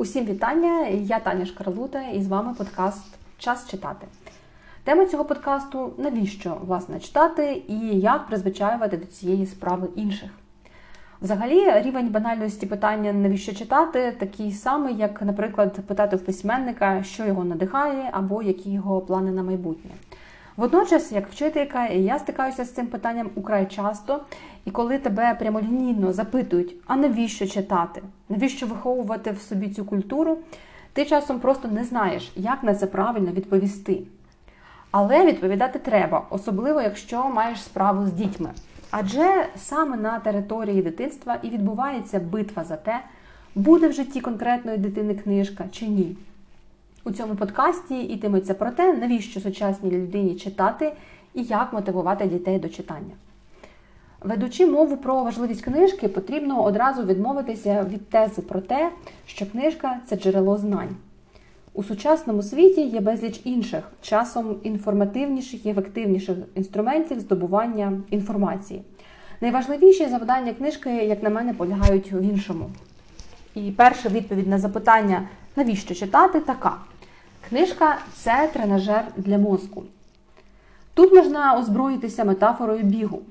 Усім вітання! Я Таня Шкарлута і з вами подкаст Час читати. Тема цього подкасту навіщо власне читати і як призвичаювати до цієї справи інших. Взагалі, рівень банальності питання, навіщо читати, такий самий, як, наприклад, питати в письменника, що його надихає, або які його плани на майбутнє. Водночас, як вчителька, я стикаюся з цим питанням украй часто, і коли тебе прямолінійно запитують, а навіщо читати, навіщо виховувати в собі цю культуру, ти часом просто не знаєш, як на це правильно відповісти. Але відповідати треба, особливо якщо маєш справу з дітьми. Адже саме на території дитинства і відбувається битва за те, буде в житті конкретної дитини книжка чи ні. У цьому подкасті йтиметься про те, навіщо сучасній людині читати і як мотивувати дітей до читання. Ведучи мову про важливість книжки, потрібно одразу відмовитися від тези про те, що книжка це джерело знань. У сучасному світі є безліч інших, часом інформативніших і ефективніших інструментів здобування інформації. Найважливіші завдання книжки, як на мене, полягають в іншому. І перша відповідь на запитання, навіщо читати, така: книжка це тренажер для мозку. Тут можна озброїтися метафорою бігу.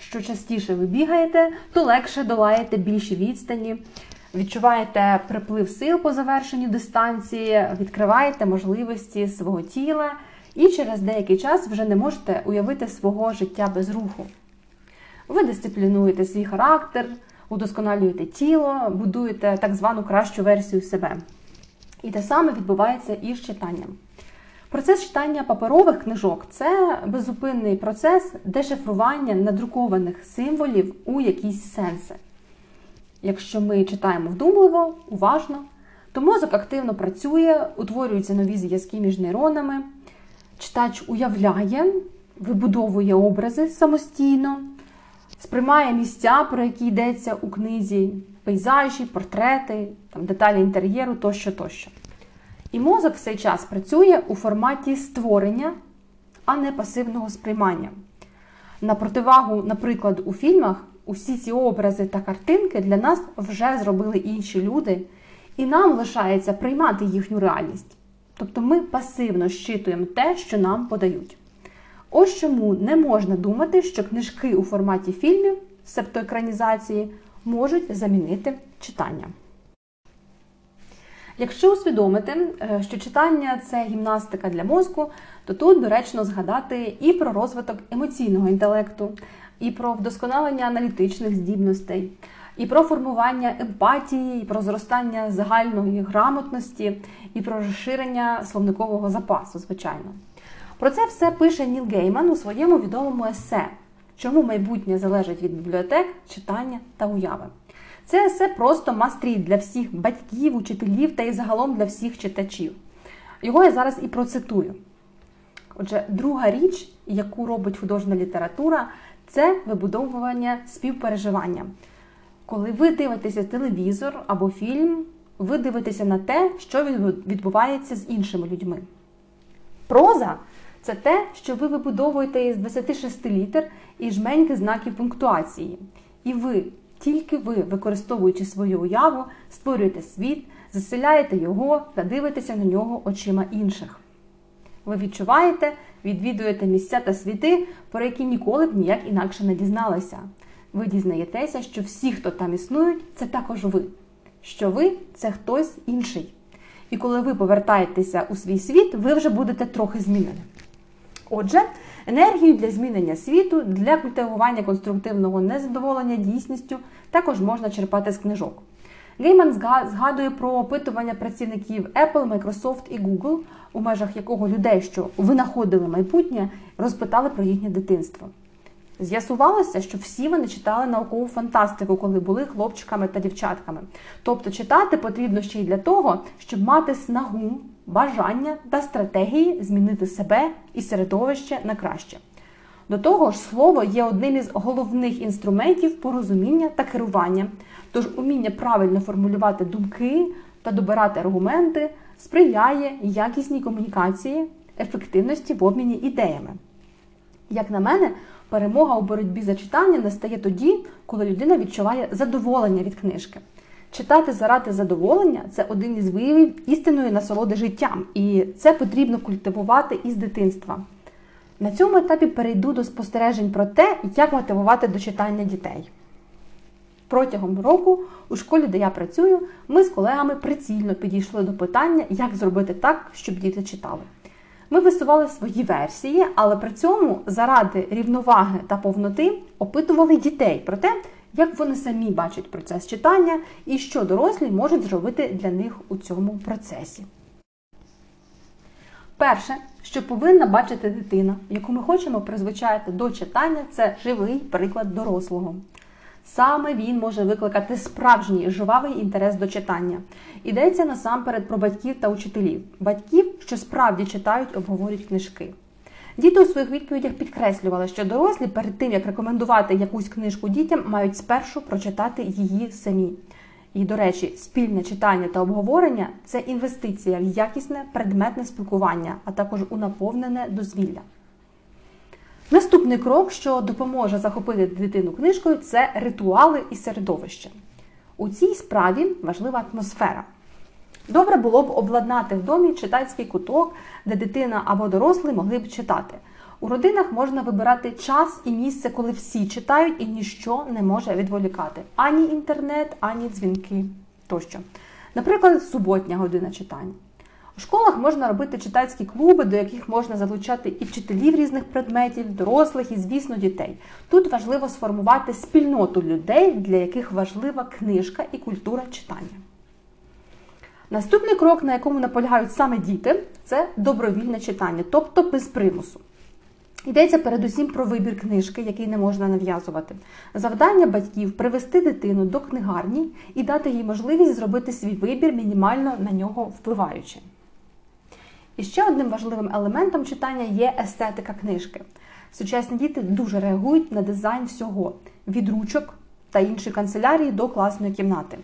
Що частіше ви бігаєте, то легше долаєте більші відстані, відчуваєте приплив сил по завершенню дистанції, відкриваєте можливості свого тіла і через деякий час вже не можете уявити свого життя без руху. Ви дисциплінуєте свій характер, удосконалюєте тіло, будуєте так звану кращу версію себе. І те саме відбувається і з читанням. Процес читання паперових книжок це безупинний процес дешифрування надрукованих символів у якісь сенси. Якщо ми читаємо вдумливо, уважно, то мозок активно працює, утворюються нові зв'язки між нейронами, читач уявляє, вибудовує образи самостійно, сприймає місця, про які йдеться у книзі, пейзажі, портрети, там, деталі інтер'єру тощо тощо. І мозок в цей час працює у форматі створення, а не пасивного сприймання. На противагу, наприклад, у фільмах усі ці образи та картинки для нас вже зробили інші люди, і нам лишається приймати їхню реальність. Тобто ми пасивно щитуємо те, що нам подають. Ось чому не можна думати, що книжки у форматі фільмів, себто екранізації, можуть замінити читання. Якщо усвідомити, е, що читання це гімнастика для мозку, то тут доречно згадати і про розвиток емоційного інтелекту, і про вдосконалення аналітичних здібностей, і про формування емпатії, і про зростання загальної грамотності, і про розширення словникового запасу, звичайно. Про це все пише Ніл Гейман у своєму відомому есе, чому майбутнє залежить від бібліотек, читання та уяви. Це есе просто мастріт для всіх батьків, учителів та і загалом для всіх читачів. Його я зараз і процитую. Отже, друга річ, яку робить художня література, це вибудовування співпереживання. Коли ви дивитеся телевізор або фільм, ви дивитеся на те, що відбувається з іншими людьми. Проза це те, що ви вибудовуєте із 26 літер і жменьки знаків пунктуації. І ви, тільки ви, використовуючи свою уяву, створюєте світ, заселяєте його та дивитеся на нього очима інших. Ви відчуваєте, відвідуєте місця та світи, про які ніколи б ніяк інакше не дізналися. Ви дізнаєтеся, що всі, хто там існують, це також ви. Що ви це хтось інший. І коли ви повертаєтеся у свій світ, ви вже будете трохи змінені. Отже, енергію для змінення світу, для культивування конструктивного незадоволення дійсністю також можна черпати з книжок. Гейман згадує про опитування працівників Apple, Microsoft і Google, у межах якого людей, що винаходили майбутнє, розпитали про їхнє дитинство. З'ясувалося, що всі вони читали наукову фантастику, коли були хлопчиками та дівчатками. Тобто читати потрібно ще й для того, щоб мати снагу, бажання та стратегії змінити себе і середовище на краще. До того ж, слово є одним із головних інструментів порозуміння та керування, тож уміння правильно формулювати думки та добирати аргументи сприяє якісній комунікації, ефективності в обміні ідеями. Як на мене, перемога у боротьбі за читання настає тоді, коли людина відчуває задоволення від книжки. Читати заради задоволення це один із виявів істинної насолоди життям, і це потрібно культивувати із дитинства. На цьому етапі перейду до спостережень про те, як мотивувати до читання дітей. Протягом року у школі, де я працюю, ми з колегами прицільно підійшли до питання, як зробити так, щоб діти читали. Ми висували свої версії, але при цьому заради рівноваги та повноти опитували дітей про те, як вони самі бачать процес читання і що дорослі можуть зробити для них у цьому процесі. Перше, що повинна бачити дитина, яку ми хочемо призвичаїти до читання, це живий приклад дорослого. Саме він може викликати справжній жвавий інтерес до читання. Йдеться насамперед про батьків та учителів, батьків, що справді читають, обговорюють книжки. Діти у своїх відповідях підкреслювали, що дорослі перед тим, як рекомендувати якусь книжку дітям, мають спершу прочитати її самі. І, до речі, спільне читання та обговорення це інвестиція в якісне предметне спілкування, а також у наповнене дозвілля. Наступний крок, що допоможе захопити дитину книжкою, це ритуали і середовище. У цій справі важлива атмосфера. Добре було б обладнати в домі читацький куток, де дитина або дорослий могли б читати. У родинах можна вибирати час і місце, коли всі читають і ніщо не може відволікати ані інтернет, ані дзвінки тощо. Наприклад, суботня година читання. У школах можна робити читацькі клуби, до яких можна залучати і вчителів різних предметів, дорослих і, звісно, дітей. Тут важливо сформувати спільноту людей, для яких важлива книжка і культура читання. Наступний крок, на якому наполягають саме діти, це добровільне читання, тобто без примусу. Йдеться передусім про вибір книжки, який не можна нав'язувати. Завдання батьків привести дитину до книгарні і дати їй можливість зробити свій вибір, мінімально на нього впливаючи. І ще одним важливим елементом читання є естетика книжки. Сучасні діти дуже реагують на дизайн всього від ручок та іншої канцелярії до класної кімнати.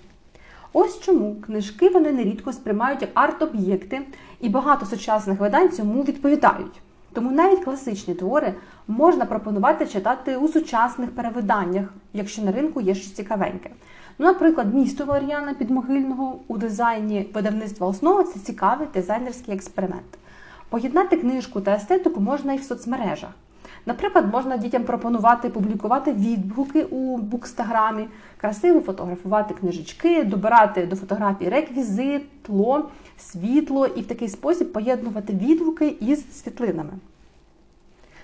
Ось чому книжки вони нерідко сприймають як арт-об'єкти, і багато сучасних видань цьому відповідають. Тому навіть класичні твори можна пропонувати читати у сучасних перевиданнях, якщо на ринку є щось цікавеньке. Ну, Наприклад, місто Валеріана Підмогильного у дизайні видавництва основа це цікавий дизайнерський експеримент. Поєднати книжку та естетику можна і в соцмережах. Наприклад, можна дітям пропонувати публікувати відгуки у букстаграмі, красиво фотографувати книжечки, добирати до фотографій реквізит, тло, світло і в такий спосіб поєднувати відгуки із світлинами.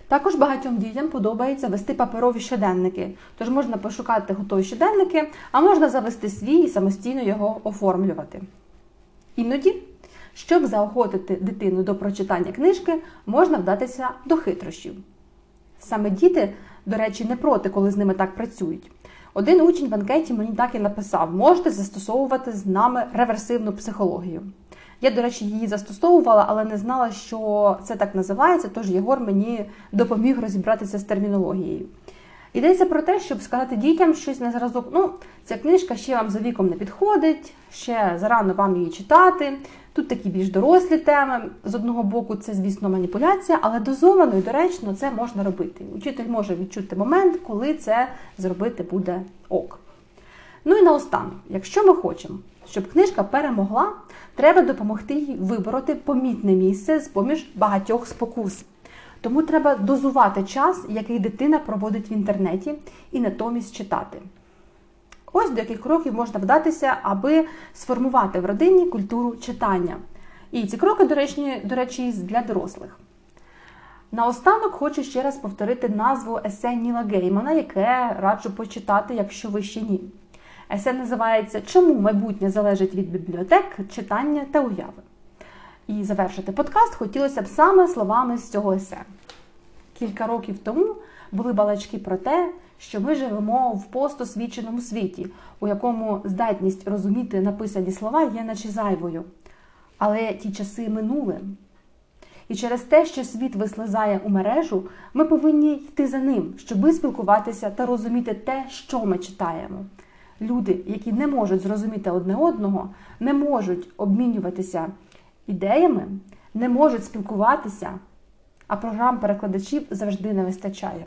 Також багатьом дітям подобається вести паперові щоденники, тож можна пошукати готові щоденники, а можна завести свій і самостійно його оформлювати. Іноді, щоб заохотити дитину до прочитання книжки, можна вдатися до хитрощів. Саме діти, до речі, не проти, коли з ними так працюють. Один учень в анкеті мені так і написав: можете застосовувати з нами реверсивну психологію. Я, до речі, її застосовувала, але не знала, що це так називається, тож Єгор мені допоміг розібратися з термінологією. Йдеться про те, щоб сказати дітям щось на зразок. Ну, ця книжка ще вам за віком не підходить, ще зарано вам її читати. Тут такі більш дорослі теми. З одного боку, це, звісно, маніпуляція, але дозовано і доречно це можна робити. Учитель може відчути момент, коли це зробити буде ок. Ну і наостанок, якщо ми хочемо, щоб книжка перемогла, треба допомогти їй вибороти помітне місце з поміж багатьох спокус. Тому треба дозувати час, який дитина проводить в інтернеті, і натомість читати. Ось до яких кроків можна вдатися, аби сформувати в родині культуру читання. І ці кроки, до речі, до речі, для дорослих. Наостанок хочу ще раз повторити назву есе Ніла Геймана, яке раджу почитати, якщо ви ще ні. Есе називається Чому майбутнє залежить від бібліотек, читання та уяви. І завершити подкаст хотілося б саме словами з цього есе. Кілька років тому були балачки про те, що ми живемо в постосвідченому світі, у якому здатність розуміти написані слова є наче зайвою. Але ті часи минули. І через те, що світ вислизає у мережу, ми повинні йти за ним, щоби спілкуватися та розуміти те, що ми читаємо. Люди, які не можуть зрозуміти одне одного, не можуть обмінюватися ідеями, не можуть спілкуватися, а програм перекладачів завжди не вистачає.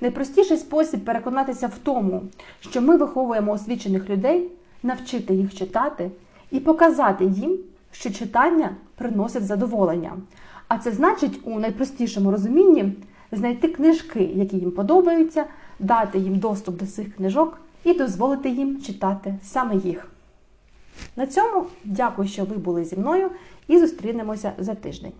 Найпростіший спосіб переконатися в тому, що ми виховуємо освічених людей, навчити їх читати і показати їм, що читання приносить задоволення. А це значить, у найпростішому розумінні знайти книжки, які їм подобаються, дати їм доступ до цих книжок і дозволити їм читати саме їх. На цьому дякую, що ви були зі мною, і зустрінемося за тиждень.